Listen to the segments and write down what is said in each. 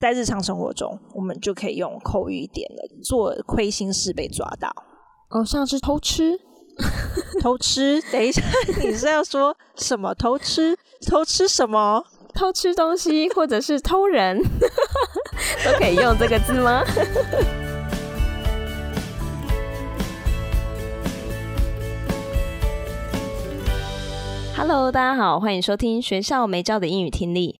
在日常生活中，我们就可以用口语一点了，做亏心事被抓到。哦，像是偷吃，偷吃。等一下，你是要说什么？偷吃？偷吃什么？偷吃东西，或者是偷人，都可以用这个字吗？Hello，大家好，欢迎收听学校没教的英语听力。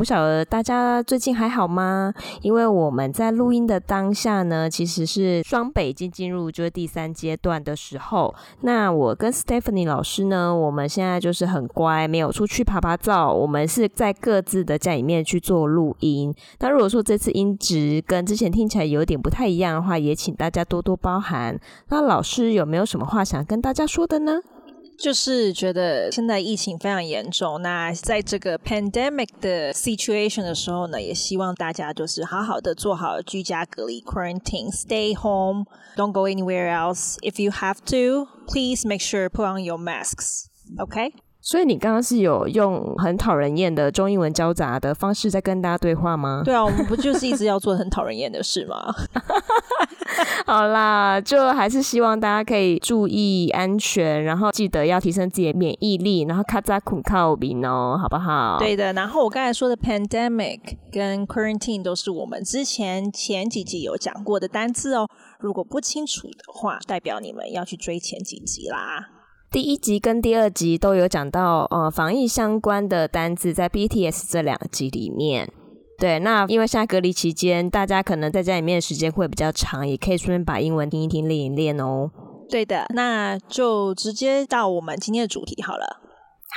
不晓得大家最近还好吗？因为我们在录音的当下呢，其实是双北已经进入就是第三阶段的时候。那我跟 Stephanie 老师呢，我们现在就是很乖，没有出去拍拍照，我们是在各自的家里面去做录音。那如果说这次音质跟之前听起来有点不太一样的话，也请大家多多包涵。那老师有没有什么话想跟大家说的呢？就是觉得现在疫情非常严重，那在这个 pandemic 的 situation 的时候呢，也希望大家就是好好的做好居家隔离 quarantine，stay home，don't go anywhere else. If you have to, please make sure put on your masks. OK? 所以你刚刚是有用很讨人厌的中英文交杂的方式在跟大家对话吗？对啊，我们不就是一直要做很讨人厌的事吗？好啦，就还是希望大家可以注意安全，然后记得要提升自己的免疫力，然后卡扎孔靠比哦，好不好？对的。然后我刚才说的 pandemic 跟 quarantine 都是我们之前前几集有讲过的单字哦。如果不清楚的话，代表你们要去追前几集啦。第一集跟第二集都有讲到，呃，防疫相关的单字在 BTS 这两集里面。对，那因为现在隔离期间，大家可能在家里面的时间会比较长，也可以顺便把英文听一听、练一练哦。对的，那就直接到我们今天的主题好了。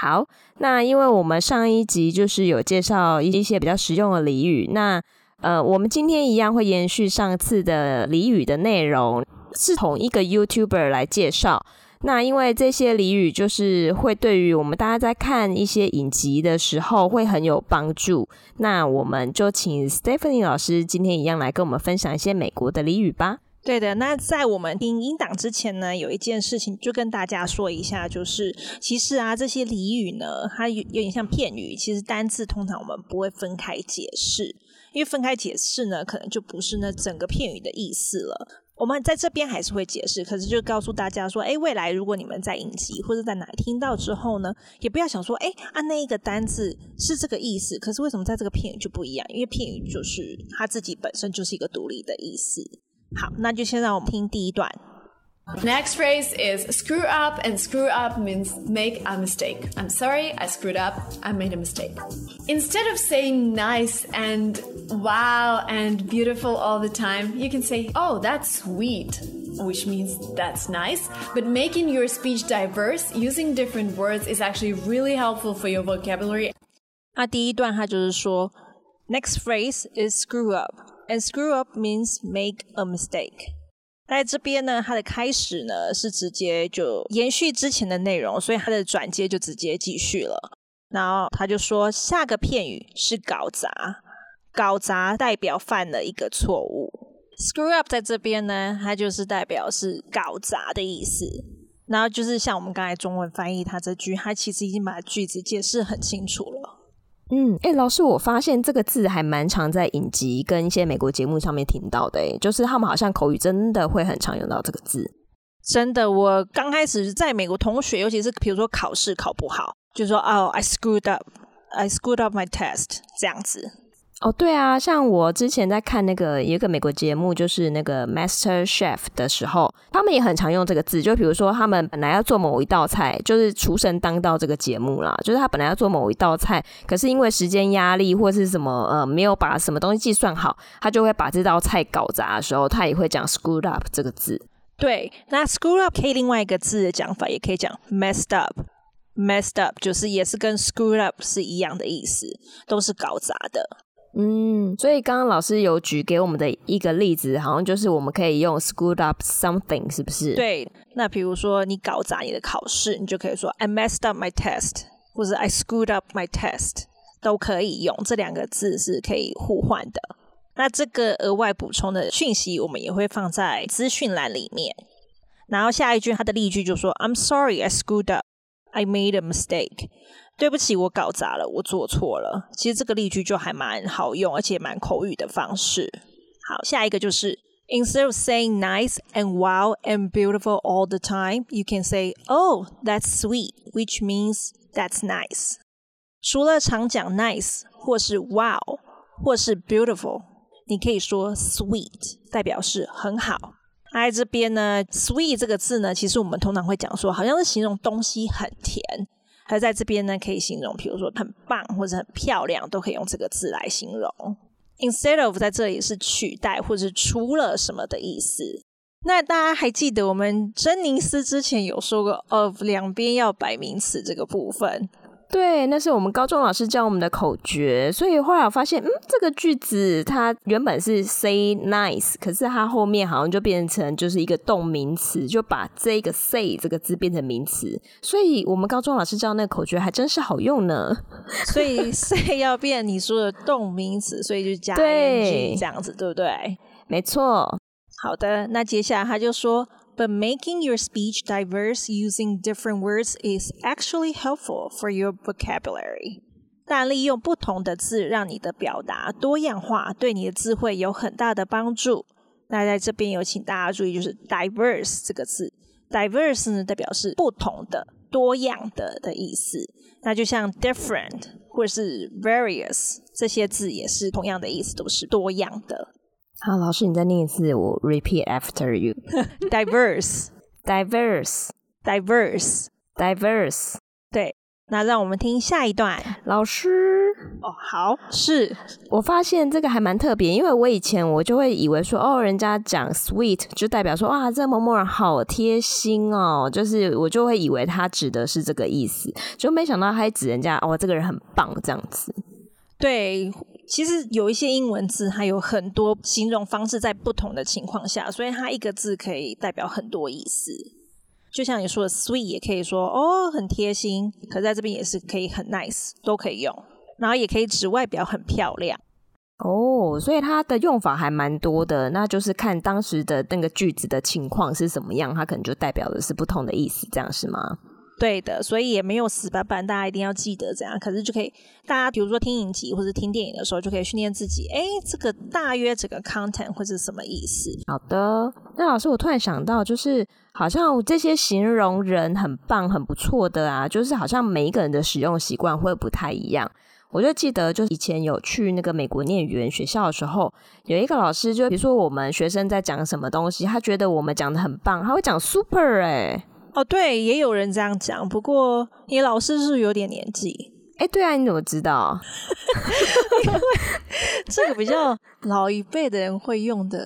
好，那因为我们上一集就是有介绍一些比较实用的俚语，那呃，我们今天一样会延续上次的俚语的内容，是同一个 YouTuber 来介绍。那因为这些俚语就是会对于我们大家在看一些影集的时候会很有帮助，那我们就请 Stephanie 老师今天一样来跟我们分享一些美国的俚语吧。对的，那在我们听音档之前呢，有一件事情就跟大家说一下，就是其实啊，这些俚语呢，它有有点像片语，其实单字通常我们不会分开解释，因为分开解释呢，可能就不是那整个片语的意思了。我们在这边还是会解释，可是就告诉大家说，哎，未来如果你们在影集或者在哪里听到之后呢，也不要想说，哎，啊那一个单字是这个意思，可是为什么在这个片语就不一样？因为片语就是它自己本身就是一个独立的意思。好，那就先让我们听第一段。Next phrase is screw up, and screw up means make a mistake. I'm sorry, I screwed up. I made a mistake. Instead of saying nice and wow and beautiful all the time, you can say, oh, that's sweet, which means that's nice. But making your speech diverse using different words is actually really helpful for your vocabulary. 那第一段它就是说，next phrase is screw up, and screw up means make a mistake. 在这边呢，它的开始呢是直接就延续之前的内容，所以它的转接就直接继续了。然后他就说，下个片语是搞砸， 搞砸代表犯了一个错误。Screw up 在这边呢，它就是代表是搞砸的意思。然后就是像我们刚才中文翻译它这句，它其实已经把句子解释很清楚了。嗯，哎、欸，老师，我发现这个字还蛮常在影集跟一些美国节目上面听到的，哎，就是他们好像口语真的会很常用到这个字。真的，我刚开始在美国同学，尤其是比如说考试考不好，就说哦，I screwed up，I screwed up my test，这样子。哦，对啊，像我之前在看那个一个美国节目，就是那个 Master Chef 的时候，他们也很常用这个字。就比如说，他们本来要做某一道菜，就是厨神当道这个节目啦，就是他本来要做某一道菜，可是因为时间压力或是什么呃，没有把什么东西计算好，他就会把这道菜搞砸的时候，他也会讲 screw up 这个字。对，那 screw up 可以另外一个字的讲法，也可以讲 messed up，messed up 就是也是跟 screw up 是一样的意思，都是搞砸的。嗯，所以刚刚老师有举给我们的一个例子，好像就是我们可以用 screwed up something，是不是？对，那比如说你搞砸你的考试，你就可以说 I messed up my test，或者 I screwed up my test，都可以用这两个字是可以互换的。那这个额外补充的讯息，我们也会放在资讯栏里面。然后下一句它的例句就说 I'm sorry, I screwed up, I made a mistake。对不起，我搞砸了，我做错了。其实这个例句就还蛮好用，而且蛮口语的方式。好，下一个就是 Instead of saying nice and wow and beautiful all the time, you can say, Oh, that's sweet, which means that's nice. 除了常讲 nice 或是 wow 或是 beautiful，你可以说 sweet，代表是很好。 在这边呢，sweet 这个字呢，其实我们通常会讲说，好像是形容东西很甜。它在这边呢，可以形容，比如说很棒或者很漂亮，都可以用这个字来形容。Instead of 在这里是取代或者是除了什么的意思。那大家还记得我们珍妮斯之前有说过 of 两边要摆名词这个部分。对，那是我们高中老师教我们的口诀，所以后来我发现，嗯，这个句子它原本是 say nice，可是它后面好像就变成就是一个动名词，就把这个 say 这个字变成名词，所以我们高中老师教那个口诀还真是好用呢。所以 say 要变你说的动名词，所以就加 ing 这样子，对不对？没错。好的，那接下来他就说。But making your speech diverse using different words is actually helpful for your vocabulary. 但利用不同的字让你的表达多样化，对你的智慧有很大的帮助。那在这边有请大家注意，就是 diverse 这个字，diverse 呢代表是不同的、多样的的意思。那就像 different 或者是 various 这些字也是同样的意思，都是多样的。好，老师，你再念一次，我 repeat after you。diverse, diverse, diverse, diverse。对，那让我们听下一段。老师，哦，好，是我发现这个还蛮特别，因为我以前我就会以为说，哦，人家讲 sweet 就代表说，哇，这某某人好贴心哦，就是我就会以为他指的是这个意思，就没想到他还指人家，哦，这个人很棒这样子。对。其实有一些英文字，它有很多形容方式，在不同的情况下，所以它一个字可以代表很多意思。就像你说的 sweet，也可以说哦很贴心，可在这边也是可以很 nice，都可以用。然后也可以指外表很漂亮。哦，所以它的用法还蛮多的，那就是看当时的那个句子的情况是什么样，它可能就代表的是不同的意思，这样是吗？对的，所以也没有死板板，大家一定要记得这样。可是就可以，大家比如说听影集或者听电影的时候，就可以训练自己。哎，这个大约这个 content 会是什么意思？好的，那老师，我突然想到，就是好像这些形容人很棒、很不错的啊，就是好像每一个人的使用习惯会不太一样。我就记得，就以前有去那个美国念语言学校的时候，有一个老师，就比如说我们学生在讲什么东西，他觉得我们讲得很棒，他会讲 super 哎。哦，对，也有人这样讲。不过你老师是有点年纪？哎，对啊，你怎么知道？因为这个比较老一辈的人会用的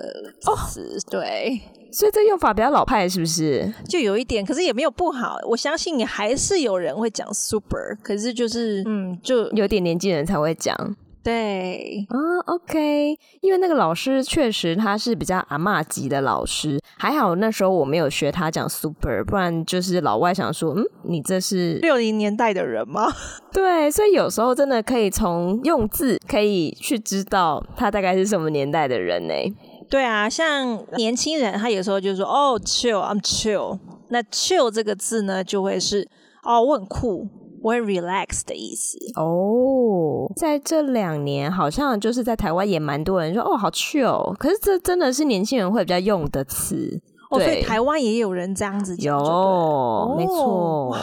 词，哦、对，所以这用法比较老派，是不是？就有一点，可是也没有不好。我相信你还是有人会讲 super，可是就是嗯，就有点年纪人才会讲。对啊，OK，因为那个老师确实他是比较阿嬷级的老师，还好那时候我没有学他讲 super，不然就是老外想说，嗯，你这是六零年代的人吗？对，所以有时候真的可以从用字可以去知道他大概是什么年代的人呢？对啊，像年轻人他有时候就说，哦，chill，I'm chill，那 chill 这个字呢就会是，哦，我很酷。我很 relax 的意思。哦，oh, 在这两年好像就是在台湾也蛮多人说哦好 chill，可是这真的是年轻人会比较用的词。哦，所以台湾也有人这样子讲，有，哦、没错，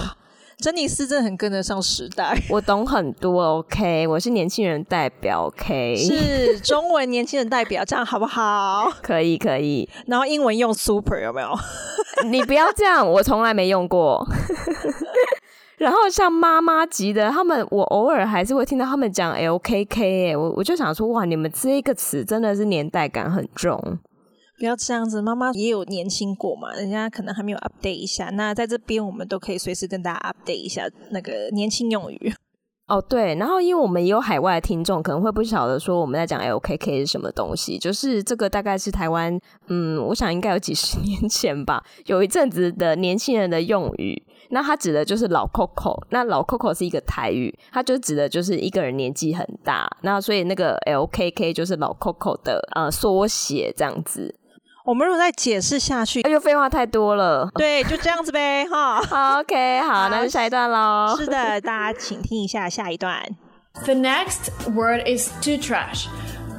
珍妮斯真的很跟得上时代，我懂很多，OK，我是年轻人代表，OK，是中文年轻人代表，这样好不好？可以可以，然后英文用 super 有没有？你不要这样，我从来没用过。然后像妈妈级的，他们我偶尔还是会听到他们讲 LKK，我我就想说，哇，你们这一个词真的是年代感很重。不要这样子，妈妈也有年轻过嘛，人家可能还没有 update 一下。那在这边，我们都可以随时跟大家 update 一下那个年轻用语。哦，对，然后因为我们也有海外的听众，可能会不晓得说我们在讲 LKK 是什么东西，就是这个大概是台湾，嗯，我想应该有几十年前吧，有一阵子的年轻人的用语，那它指的就是老 Coco，那老 Coco 是一个台语，它就指的就是一个人年纪很大，那所以那个 LKK 就是老 Coco 的呃缩写这样子。我们如果再解释下去，哎呦，废话太多了。对，就这样子呗，哈。好，OK，好，那就下一段喽。是的，大家请听一下下一段。The next word is to trash.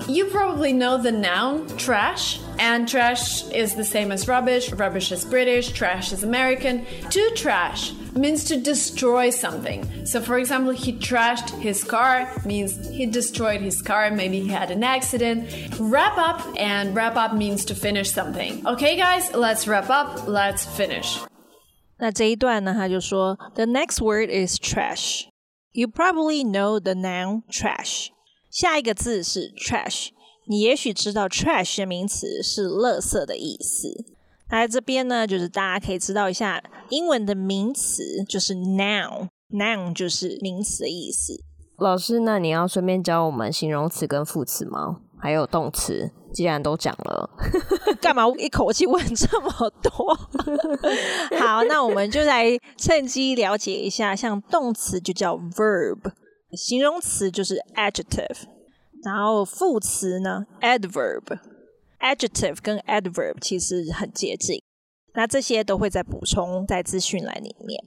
You probably know the noun trash, and trash is the same as rubbish. Rubbish is British, trash is American. To trash means to destroy something. So, for example, he trashed his car means he destroyed his car. Maybe he had an accident. Wrap up, and wrap up means to finish something. Okay, guys, let's wrap up. Let's finish. 那这一段呢，他就说，The next word is trash. You probably know the noun trash. 下一个字是 trash，你也许知道 trash 的名词是垃圾的意思。那在这边呢，就是大家可以知道一下英文的名词就是 noun，noun 就是名词的意思。老师，那你要顺便教我们形容词跟副词吗？还有动词，既然都讲了，干嘛一口气问这么多？好，那我们就来趁机了解一下，像动词就叫 verb。形容词就是 adjective，然后副词呢 adverb，adjective 跟 adverb 其实很接近，那这些都会再补充在资讯栏里面。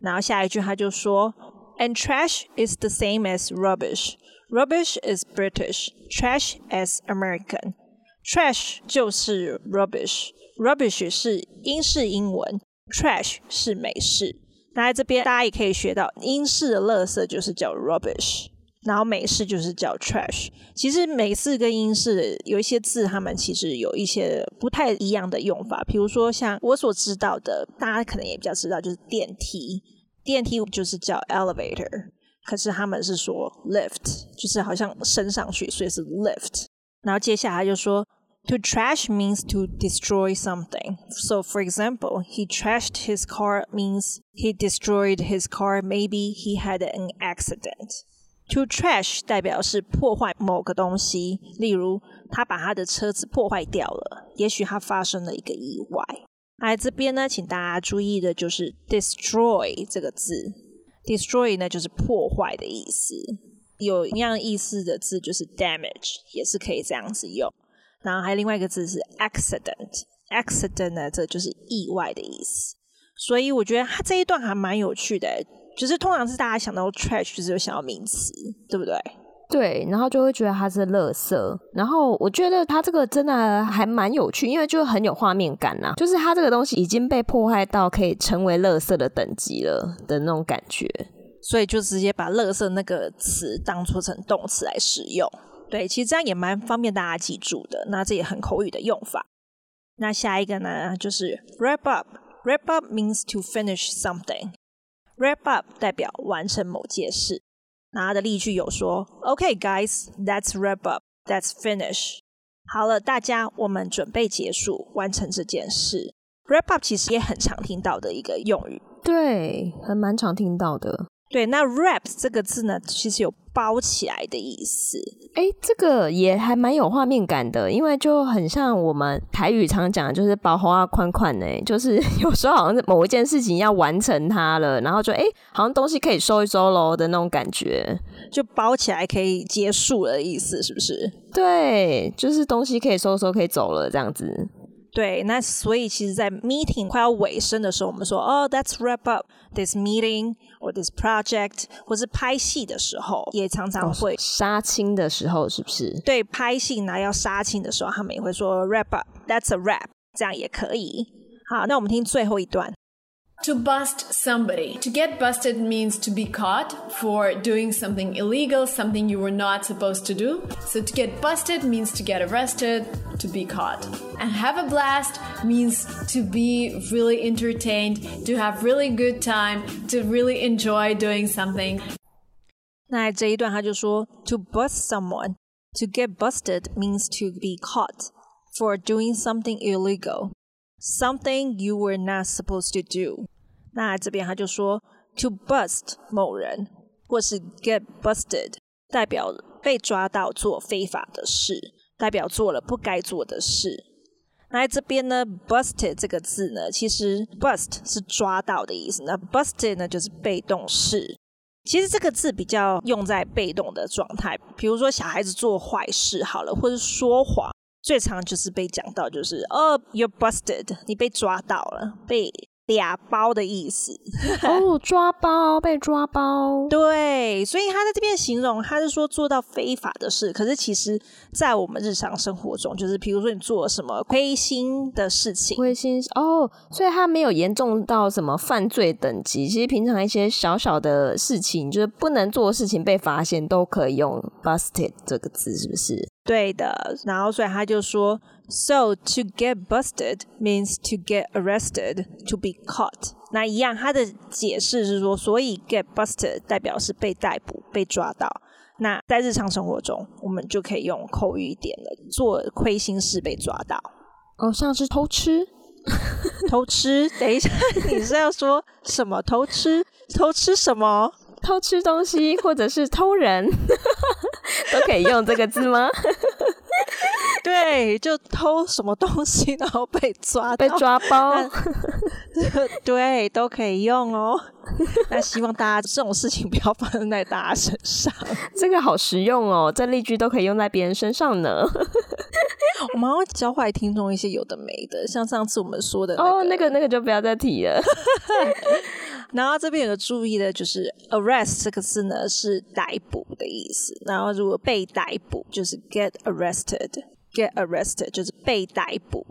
然后下一句他就说，and trash is the same as rubbish，rubbish is British，trash as American，trash 就是 rubbish，rubbish 是英式英文，trash 是美式。那在这边，大家也可以学到英式的垃圾就是叫 rubbish，然后美式就是叫 trash。其实美式跟英式有一些字，他们其实有一些不太一样的用法。比如说，像我所知道的，大家可能也比较知道，就是电梯，电梯就是叫 elevator，可是他们是说 lift，就是好像升上去，所以是 lift。然后接下来就说。To trash means to destroy something. So, for example, he trashed his car means he destroyed his car. Maybe he had an accident. To trash 代表是破坏某个东西，例如他把他的车子破坏掉了，也许他发生了一个意外。哎，这边呢，请大家注意的就是 destroy 这个字。destroy 呢就是破坏的意思，有一样意思的字就是 damage，也是可以这样子用。 然后还有另外一个字是 accident，accident 呢，这就是意外的意思。所以我觉得它这一段还蛮有趣的，就是通常是大家想到 trash 就是有想到名词，对不对？对，然后就会觉得它是垃圾。然后我觉得它这个真的还蛮有趣，因为就很有画面感呐，就是它这个东西已经被破坏到可以成为垃圾的等级了的那种感觉，所以就直接把垃圾那个词当做成动词来使用。对，其实这样也蛮方便大家记住的。那这也很口语的用法。那下一个呢，就是 wrap up。wrap up means to finish something。wrap up 代表完成某件事。那它的例句有说：“Okay, guys, that's wrap up. That's finish。”好了，大家，我们准备结束，完成这件事。wrap up 其实也很常听到的一个用语。对，还蛮常听到的。对，那 wrap 这个字呢，其实有包起来的意思。哎，这个也还蛮有画面感的，因为就很像我们台语常讲，就是包花款款呢，就是有时候好像是某一件事情要完成它了，然后就哎，好像东西可以收一收喽的那种感觉，就包起来可以结束了的意思，是不是？对，就是东西可以收收，可以走了这样子。对，那所以其实，在 meeting 快要尾声的时候，我们说哦，Let's wrap up this meeting or this project，或是拍戏的时候，也常常会、哦、杀青的时候，是不是？对，拍戏呢要杀青的时候，他们也会说 wrap up，That's a wrap，这样也可以。好，那我们听最后一段。To bust somebody. To get busted means to be caught for doing something illegal, something you were not supposed to do. So to get busted means to get arrested, to be caught. And have a blast means to be really entertained, to have really good time, to really enjoy doing something. 那这一段他就说 to bust someone. To get busted means to be caught for doing something illegal, something you were not supposed to do. 那这边他就说，to bust 某人或是 get busted，代表被抓到做非法的事，代表做了不该做的事。那在这边呢，busted 这个字呢，其实 bust 是抓到的意思，那 busted 呢就是被动式。其实这个字比较用在被动的状态，比如说小孩子做坏事好了，或者说谎，最常就是被讲到就是哦，you're busted，你被抓到了，被。俩包的意思 哦，抓包被抓包，对，所以他在这边形容，他是说做到非法的事，可是其实，在我们日常生活中，就是比如说你做了什么亏心的事情，亏心哦，所以他没有严重到什么犯罪等级，其实平常一些小小的事情，就是不能做的事情被发现，都可以用 busted 这个字，是不是？对的，然后所以他就说，so to get busted means to get arrested, to be caught。那一样，他的解释是说，所以 get busted 代表是被逮捕、被抓到。那在日常生活中，我们就可以用口语一点了，做亏心事被抓到。哦，像是偷吃，偷吃。等一下，你是要说什么？偷吃？偷吃什么？偷吃东西，或者是偷人。都可以用这个字吗？对，就偷什么东西，然后被抓，被抓包。对，都可以用哦。那希望大家这种事情不要发生在大家身上。这个好实用哦，这例句都可以用在别人身上呢。我们会教坏听众一些有的没的，像上次我们说的、那个、哦，那个那个就不要再提了。然后这边有个注意的，就是 arrest 这个字呢是逮捕的意思。然后如果被逮捕，就是 get arrested，get arrested 就是被逮捕。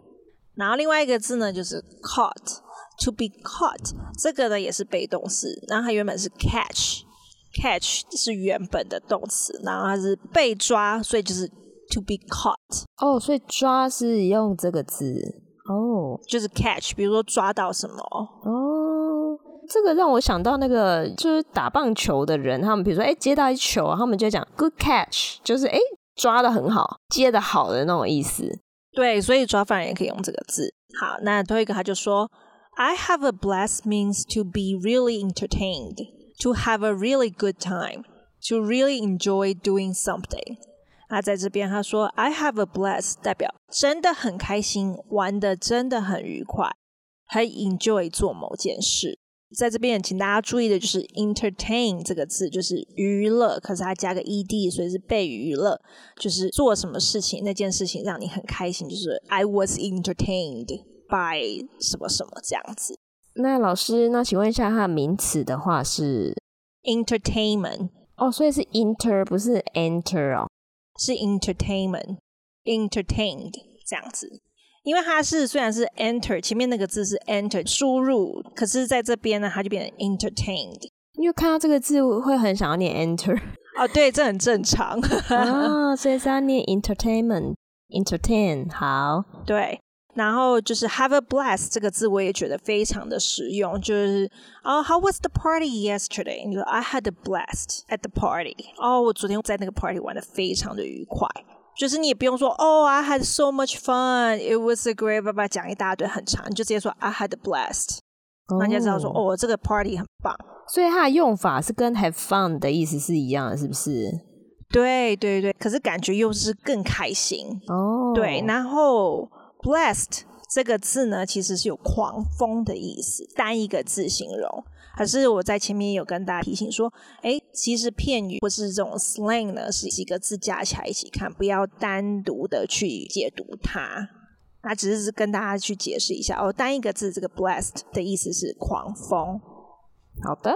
然后另外一个字呢就是 caught，to be caught 这个呢也是被动词。然后它原本是 catch，catch 是原本的动词，然后它是被抓，所以就是 to be caught。哦，所以抓是用这个字哦，就是 catch，比如说抓到什么哦。这个让我想到那个就是打棒球的人，他们比如说哎接到一球，他们就讲 good catch，就是哎抓的很好，接的好的那种意思。对，所以抓犯人也可以用这个字。好，那最后一个他就说，I have a blast means to be really entertained, to have a really good time, to really enjoy doing something。那在这边他说 I have a blast 代表真的很开心，玩的真的很愉快，很 enjoy 做某件事。在这边，请大家注意的就是 entertain 这个字，就是娱乐，可是它加个 ed，所以是被娱乐，就是做什么事情，那件事情让你很开心，就是 I was entertained by 什么什么这样子。那老师，那请问一下，它的名词的话是 entertainment 哦，所以是 inter 不是 enter 哦，是 entertainment，entertained 这样子。因为它是虽然是 enter 前面那个字是 enter 输入，可是在这边呢，它就变成 entertained。因为看到这个字会很想要念 enter 哦，对，这很正常啊、哦，所以是要念 entertainment，entertain 好，对。然后就是 have a blast 这个字我也觉得非常的实用，就是啊、oh,，How was the party yesterday？你说 I had a blast at the party。哦，我昨天在那个 party 玩得非常的愉快。就是你也不用说哦、oh,，I had so much fun, it was a great，爸爸讲一大堆很长，你就直接说 I had a blast，大家知道说哦，oh, 这个 party 很棒。所以它的用法是跟 have fun 的意思是一样的，是不是？对对对，可是感觉又是更开心哦。Oh. 对，然后 blessed 这个字呢，其实是有狂风的意思，单一个字形容。可是我在前面有跟大家提醒说，哎，其实片语或是这种 slang 呢，是几个字加起来一起看，不要单独的去解读它。那只是跟大家去解释一下哦，单一个字这个 blessed 的意思是狂风。好的，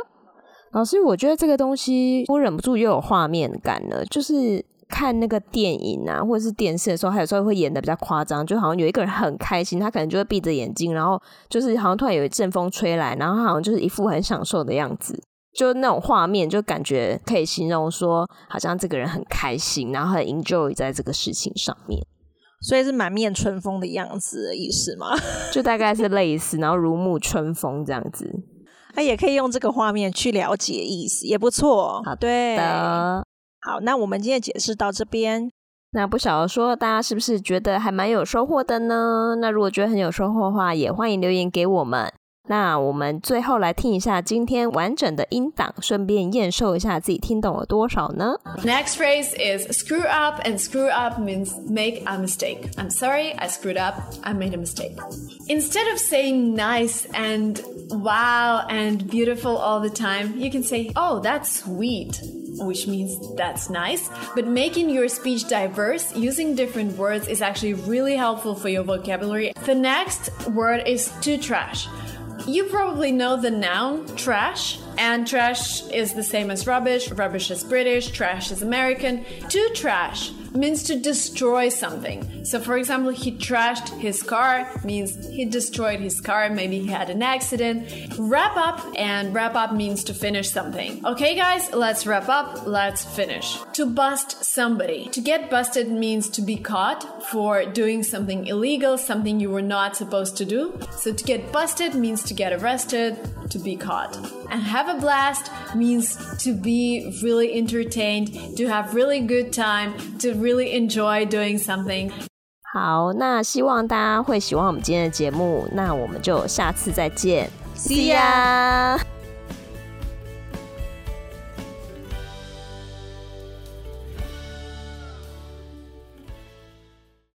老师，我觉得这个东西我忍不住又有画面感了，就是。看那个电影啊，或者是电视的时候，还有时候会演得比较夸张，就好像有一个人很开心，他可能就会闭着眼睛，然后就是好像突然有一阵风吹来，然后好像就是一副很享受的样子，就那种画面，就感觉可以形容说，好像这个人很开心，然后很 enjoy 在这个事情上面，所以是满面春风的样子的意思吗？就大概是类似，然后如沐春风这样子，他 也可以用这个画面去了解意思，也不错。好，对的。好，那我们今天解释到这边。那不晓得说，大家是不是觉得还蛮有收获的呢？那如果觉得很有收获的话，也欢迎留言给我们。 那我们最后来听一下今天完整的音档，顺便验收一下自己听懂了多少呢？Next phrase is screw up, and screw up means make a mistake. I'm sorry, I screwed up. I made a mistake. Instead of saying nice and wow and beautiful all the time, you can say, oh, that's sweet which means that's nice. But making your speech diverse using different words is actually really helpful for your vocabulary. The next word is to trash. You probably know the noun trash, and trash is the same as rubbish. Rubbish is British, trash is American. To trash means to destroy something. So, for example, he trashed his car means he destroyed his car. Maybe he had an accident. Wrap up, and wrap up means to finish something. Okay, guys, let's wrap up. Let's finish. To bust somebody. To get busted means to be caught for doing something illegal, something you were not supposed to do. So, to get busted means to get arrested, to be caught. And have a blast means to be really entertained, to have really good time, to really enjoy doing something. 好，那希望大家会喜欢我们今天的节目，那我们就下次再见，See ya。